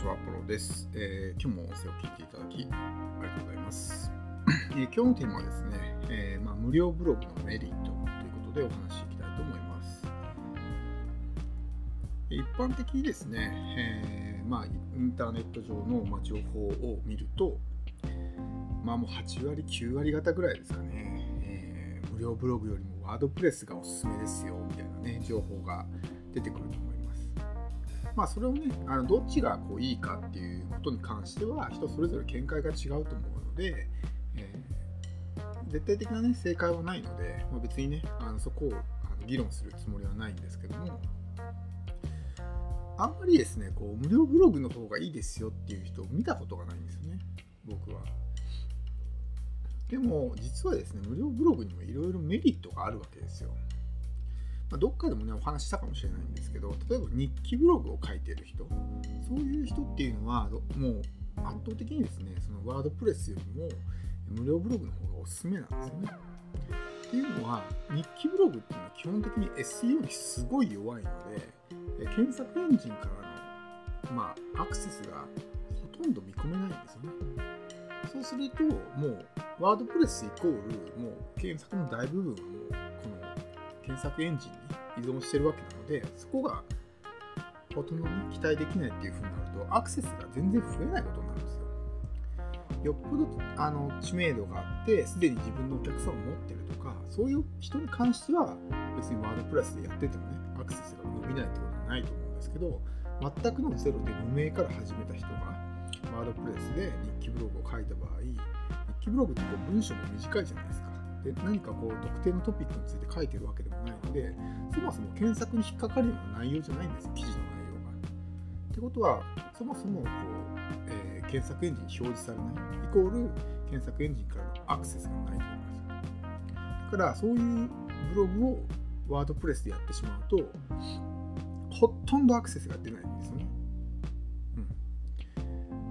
ちは、ポロです、えー、今日も音声を聞いていただき、ありがとうございます。えー、今日のテーマはですね、えー、まあ、無料ブログのメリットということでお話ししていきたいと思います。一般的にですね、えまあ、インターネット上の、ま、情報を見ると、まあ、もう8割、9割方ぐらいですかね、え無料ブログよりもワードプレスがおすすめですよみたいなね、情報が出てくると思いま。あ、それをねあのどっちがこういいかっていうことに関しては人それぞれ見解が違うと思うので、えー、絶対的な、ね、正解はないので、まあ、別にねあのそこを議論するつもりはないんですけどもあんまりですねこう無料ブログの方がいいですよっていう人を見たことがないんですよね僕は。でも実はですね無料ブログにもいろいろメリットがあるわけですよ。まあ、どっかでもねお話ししたかもしれないんですけど例えば日記ブログを書いてる人そういう人っていうのはもう圧倒的にですねそのワードプレスよりも無料ブログの方がおすすめなんですよね。っていうのは日記ブログっていうのは基本的に SEO にすごい弱いので検索エンジンからの、まあ、アクセスがほとんど見込めないんですよね。そうするともうワードプレスイコールもう検索の大部分はもう検索エンジンに依存してるわけなのでそこがほとんどに期待できないっていうふうになるとアクセスが全然増えないことになるんですよ。よっぽどあの知名度があってすでに自分のお客さんを持ってるとかそういう人に関しては別にワードプレスでやっててもねアクセスが伸びないってことはないと思うんですけど全くのゼロで無名から始めた人がワードプレスで日記ブログを書いた場合日記ブログってこう文章も短いじゃないですか。で何かこう特定のトピックについて書いてるわけでもないのでそもそも検索に引っかかるような内容じゃないんですよ記事の内容が。ってことはそもそもこう、えー、検索エンジンに表示されないイコール検索エンジンからのアクセスがないと思います。だからそういうブログをワードプレスでやってしまうとほとんどアクセスが出ないんですよね。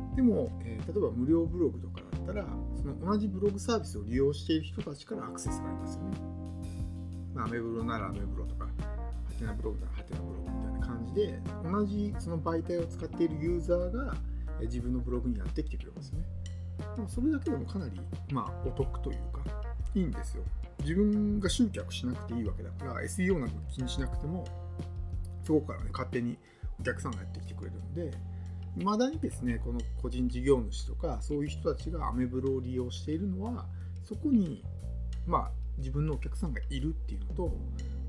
うん、でも、えー、例えば無料ブログとかったらその同じブログサービスを利用している人たちからアクセスがありますよね。まあ、アメブロならアメブロとか、ハテナブログならハテナブログみたいな感じで、同じその媒体を使っているユーザーが自分のブログにやってきてくれますよね。でもそれだけでもかなり、まあ、お得というか、いいんですよ。自分が集客しなくていいわけだから、SEO なんか気にしなくても、そこからね、勝手にお客さんがやってきてくれるんで、いまだにですねこの個人事業主とかそういう人たちがアメブロを利用しているのはそこにまあ自分のお客さんがいるっていうのと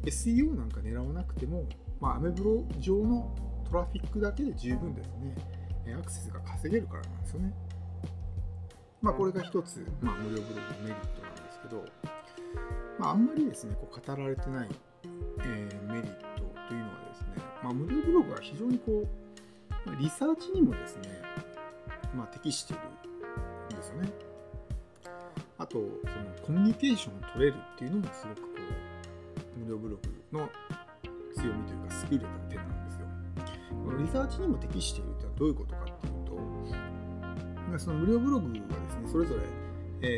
SEO なんか狙わなくても、まあ、アメブロ上のトラフィックだけで十分ですねアクセスが稼げるからなんですよね。まあ、これが一つ、まあ、無料ブログのメリットなんですけど、まあ、あんまりですねこう語られてない、えー、メリットというのはですね、まあ、無料ブログは非常にこうリサーチにもですね、まあ、適しているんですよね。あと、そのコミュニケーションを取れるっていうのもすごくこう、無料ブログの強みというか優れた点なんですよ。このリサーチにも適しているというのはどういうことかっていうと、その無料ブログはですね、それぞれ、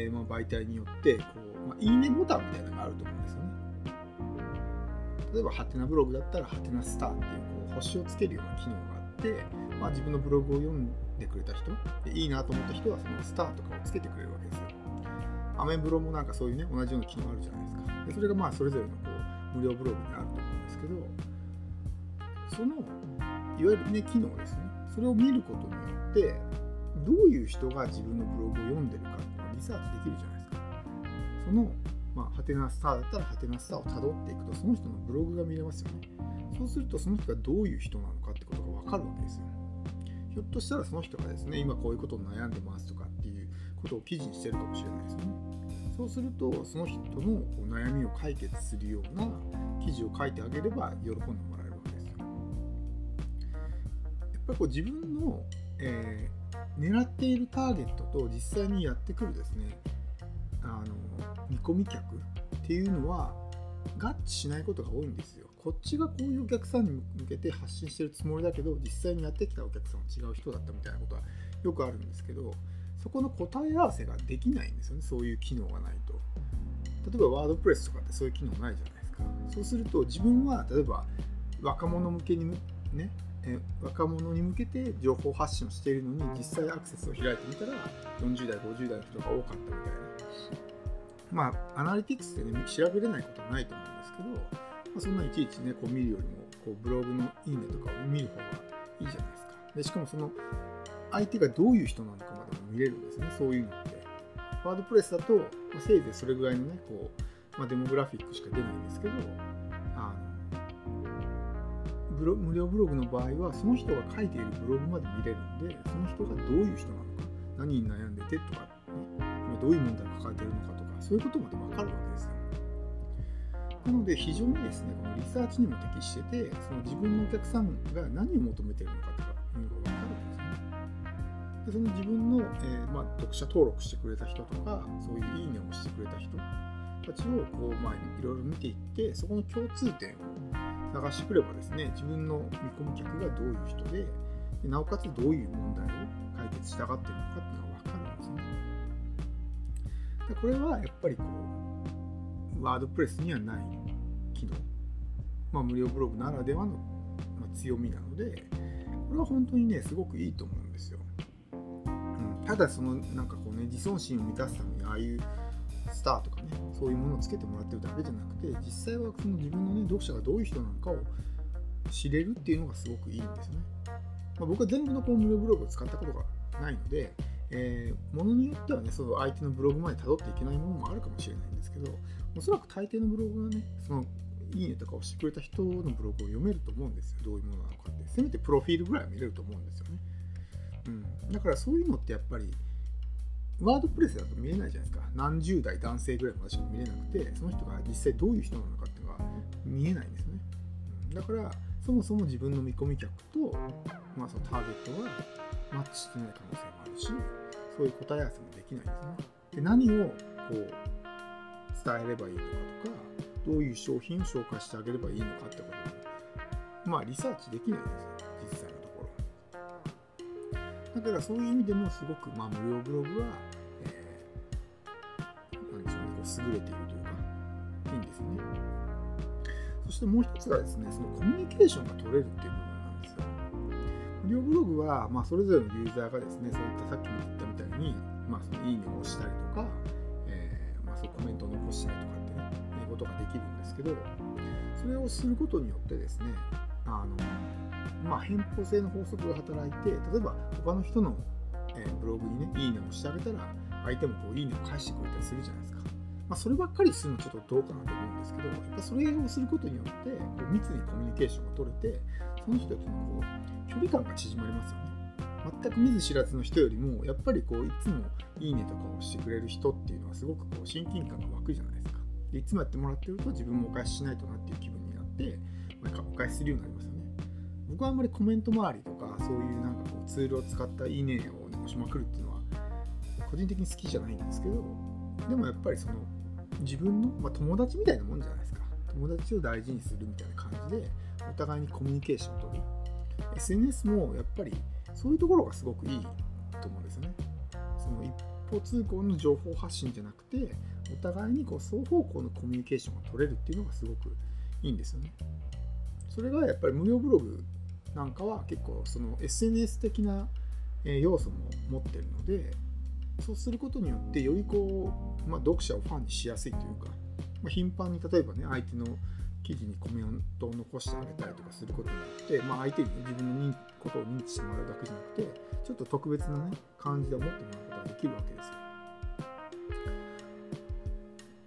えー、ま媒体によってこう、まあ、いいねボタンみたいなのがあると思うんですよね。例えば、ハテナブログだったら、ハテナスターっていうこう星をつけるような機能が、まあ、自分のブログを読んでくれた人でいいなと思った人はそのスターとかをつけてくれるわけですよ。アメブロもなんかそういうね同じような機能あるじゃないですか。でそれがまあそれぞれのこう無料ブログにあると思うんですけどそのいわゆるね機能ですねそれを見ることによってどういう人が自分のブログを読んでるかっていうのをリサーチできるじゃないですか。そのまあ、ハテナスターだったらハテナスターをたどっていくとその人のブログが見れますよね。そうするとその人がどういう人なのかってことが分かるわけですよ。ひょっとしたらその人がですね、今こういうことを悩んでますとかっていうことを記事にしてるかもしれないですよね。そうすると、その人の悩みを解決するような記事を書いてあげれば喜んでもらえるわけですよ。やっぱりこう自分の、えー、狙っているターゲットと実際にやってくるですね、込み客っていうのは合致しないことが多いんですよ。こっちがこういうお客さんに向けて発信してるつもりだけど実際にやってきたお客さんは違う人だったみたいなことはよくあるんですけどそこの答え合わせができないんですよね。そういう機能がないと。例えばワードプレスとかってそういう機能ないじゃないですか。そうすると自分は例えば若者向けにねえ若者に向けて情報発信をしているのに実際アクセスを開いてみたら40代50代の人が多かったみたいな。まあアナリティクスでね調べれないことはないと思うんですけど、まあ、そんないちいちねこう見るよりもこうブログのいいねとかを見る方がいいじゃないですか。でしかもその相手がどういう人なのかまでも見れるんですねそういうのって。ワードプレスだと、まあ、せいぜいそれぐらいのねこう、まあ、デモグラフィックしか出ないんですけどあのブロ無料ブログの場合はその人が書いているブログまで見れるんでその人がどういう人なのか何に悩んでてとか、ね、今どういう問題を抱えているのかとかそういうことまで分かるわけですよ。なので非常にですねこのリサーチにも適しててその自分のお客さんが何を求めてるのかとかいうのが分かるんですね。でその自分の、えー、まあ、読者登録してくれた人とかそういういいねをしてくれた人たちをこう、まあ、いろいろ見ていってそこの共通点を探してくればですね自分の見込み客がどういう人でなおかつどういう問題を解決したがってるのかっていうのがでこれはやっぱりこうワードプレスにはない機能、まあ、無料ブログならではの、まあ、強みなのでこれは本当にねすごくいいと思うんですよ、うん、ただそのなんかこうね自尊心を満たすためにああいうスターとかねそういうものをつけてもらってるだけじゃなくて実際はその自分のね読者がどういう人なのかを知れるっていうのがすごくいいんですよね、まあ、僕は全部のこの無料ブログを使ったことがないので、えー、ものによってはねその相手のブログまで辿っていけないものもあるかもしれないんですけどおそらく大抵のブログがねそのいいねとかをしてくれた人のブログを読めると思うんですよ。どういうものなのかって。せめてプロフィールぐらいは見れると思うんですよね、うん、だからそういうのってやっぱりワードプレスだと見えないじゃないですか。何十代男性ぐらいまでしか見れなくてその人が実際どういう人なのかっていうのが見えないんですよね、うん、だからそもそも自分の見込み客と、まあ、そのターゲットがマッチしてない可能性もあるしそういう答え合わせもできないんですね。で何をこう伝えればいいのかとかどういう商品を紹介してあげればいいのかってこともまあリサーチできないんですよ実際のところだからそういう意味でもすごく、まあ、無料ブログは、えー、なんでしょうねこう優れているというかいいんですよね。そしてもう一つがですねそのコミュニケーションが取れるっていう部分。無料ブログは、まあ、それぞれのユーザーがですねそういったさっきも言ったみたいに、まあ、そのいいねを押したりとか、えーまあ、そうコメントを残したりとかってねことができるんですけどそれをすることによってですねあの、まあ、偏方性の法則が働いて例えば他の人の、えブログにねいいねをしてあげたら相手もこういいねを返してくれたりするじゃないですか。まあ、そればっかりするのはちょっとどうかなと思うんですけどやっぱそれをすることによってこう密にコミュニケーションが取れてその人とのこう距離感が縮まりますよね。全く見ず知らずの人よりもやっぱりこういつもいいねとかをしてくれる人っていうのはすごくこう親近感が湧くじゃないですか。でいつもやってもらってると自分もお返ししないとなっていう気分になって、まあ、お返しするようになりますよね僕はあんまりコメント周りとかそういうなんかこうツールを使ったいいねを、ね、押しまくるっていうのは個人的に好きじゃないんですけどでもやっぱりその自分の、まあ、友達みたいなもんじゃないですか友達を大事にするみたいな感じでお互いにコミュニケーションを取る SNS もやっぱりそういうところがすごくいいと思うんですよねその一方通行の情報発信じゃなくてお互いにこう双方向のコミュニケーションが取れるっていうのがすごくいいんですよね。それがやっぱり無料ブログなんかは結構その SNS 的な要素も持ってるのでそうすることによってよりこう、まあ、読者をファンにしやすいというか、まあ、頻繁に例えばね相手の記事にコメントを残してあげたりとかすることによって、まあ、相手に、自分のことを認知してもらうだけじゃなくてちょっと特別なね感じで思ってもらうことができるわけですよ。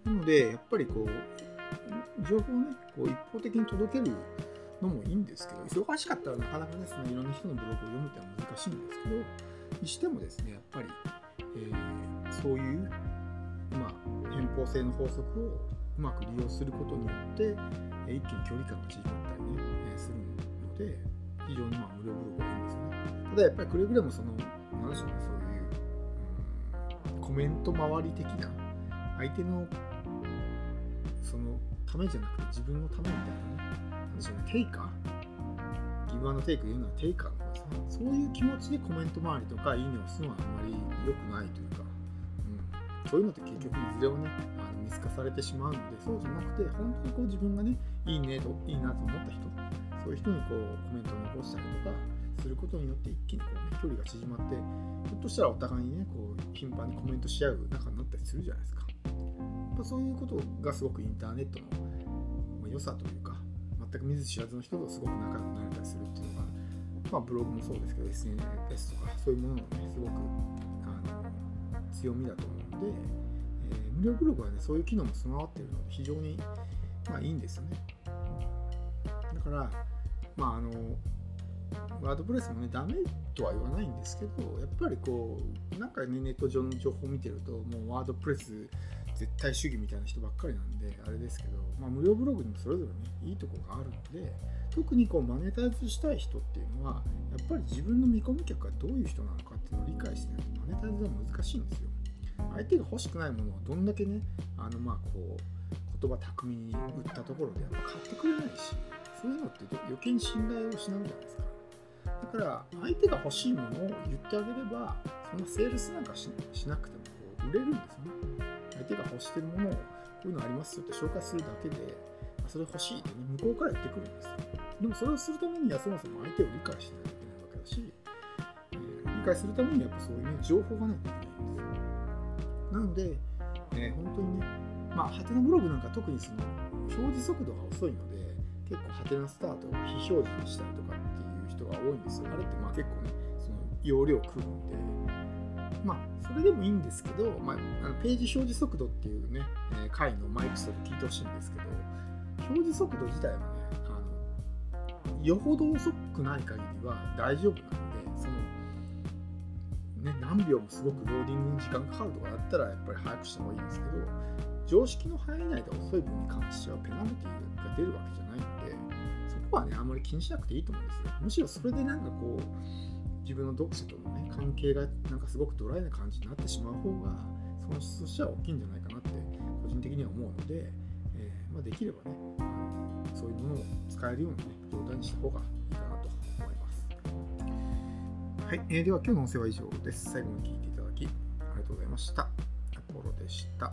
なので、やっぱりこう、情報をね、こう一方的に届けるのもいいんですけど、忙しかったらなかなかですね、いろんな人のブログを読むってのは難しいんですけど、にしてもですね、やっぱり、そういう、まあ、偏方性の法則をうまく利用することによって、え一気に距離感が縮まったりね、え、するので、非常にまあ無料ブログがいいんですよね。ただやっぱりくれぐれもその、なんでしょうね、そういう、うん、コメント周り的な、相手のそのためじゃなくて自分のためみたいなね、なんでしょうね、テイカー？ギブアンドテイク言うのはテイカーの方ですね。そういう気持ちでコメント周りとかいいねをするのはあんまり良くないというか、そういうのって結局いずれはね、あの見透かされてしまうのでそうじゃなくて本当にこう自分がねいいねといいなと思った人そういう人にこうコメントを残したりとかすることによって一気にこう、ね、距離が縮まってひょっとしたらお互いにねこう頻繁にコメントし合う仲になったりするじゃないですか。やっぱそういうことがすごくインターネットの良さというか全く見ず知らずの人とすごく仲良くなれたりするっていうのが、まあ、ブログもそうですけど SNS とかそういうもののねすごくあの強みだと思うんで、えー、無料ブログはねそういう機能も備わっているので非常に、まあ、いいんですよね。だからまああのワードプレスもね、ダメとは言わないんですけど、やっぱりこう、なんかね、ネット上の情報を見てると、もうワードプレス絶対主義みたいな人ばっかりなんで、あれですけど、まあ、無料ブログにもそれぞれね、いいとこがあるので、特にこうマネタイズしたい人っていうのは、やっぱり自分の見込み客がどういう人なのかっていうのを理解してないと、マネタイズは難しいんですよ。相手が欲しくないものをどんだけね、あのまあこう、言葉巧みに売ったところでやっぱ買ってくれないし、そういうのって余計に信頼を失うじゃないですか。だから相手が欲しいものを言ってあげればそんなセールスなんかしなくてもこう売れるんですよね相手が欲してるものをこういうのありますよって紹介するだけでそれ欲しいってね向こうから言ってくるんですよでもそれをするためにはそもそも相手を理解しないといけないわけだし、えー、理解するためにはやっぱそういうね情報がないといけないなので、えー、本当にねまあハテナブログなんか特にその表示速度が遅いので結構ハテナスタートを非表示にしたりとかって人が多いんですよ。あれってまあ結構ね、その容量食うんで、まあそれでもいいんですけど、まあ、あのページ表示速度っていうね、えー、回のマイクストで聞いてほしいんですけど、表示速度自体はね、あのよほど遅くない限りは大丈夫なんで、そのね、何秒もすごくローディングに時間かかるとかだったらやっぱり早くした方がいいんですけど、常識の範囲内で遅い分に関してはペナルティが出るわけじゃないんでそ、こはね、あんまり気にしなくていいと思うんですよ。むしろそれでなんかこう、自分の読者とのね、関係がなんかすごくドライな感じになってしまう方が、損失としては大きいんじゃないかなって、個人的には思うので、えー、まあ、できればね、そういうものを使えるような、ね、状態にした方がはい、えー、では今日の音声は以上です。最後まで聞いていただきありがとうございました。ところでした。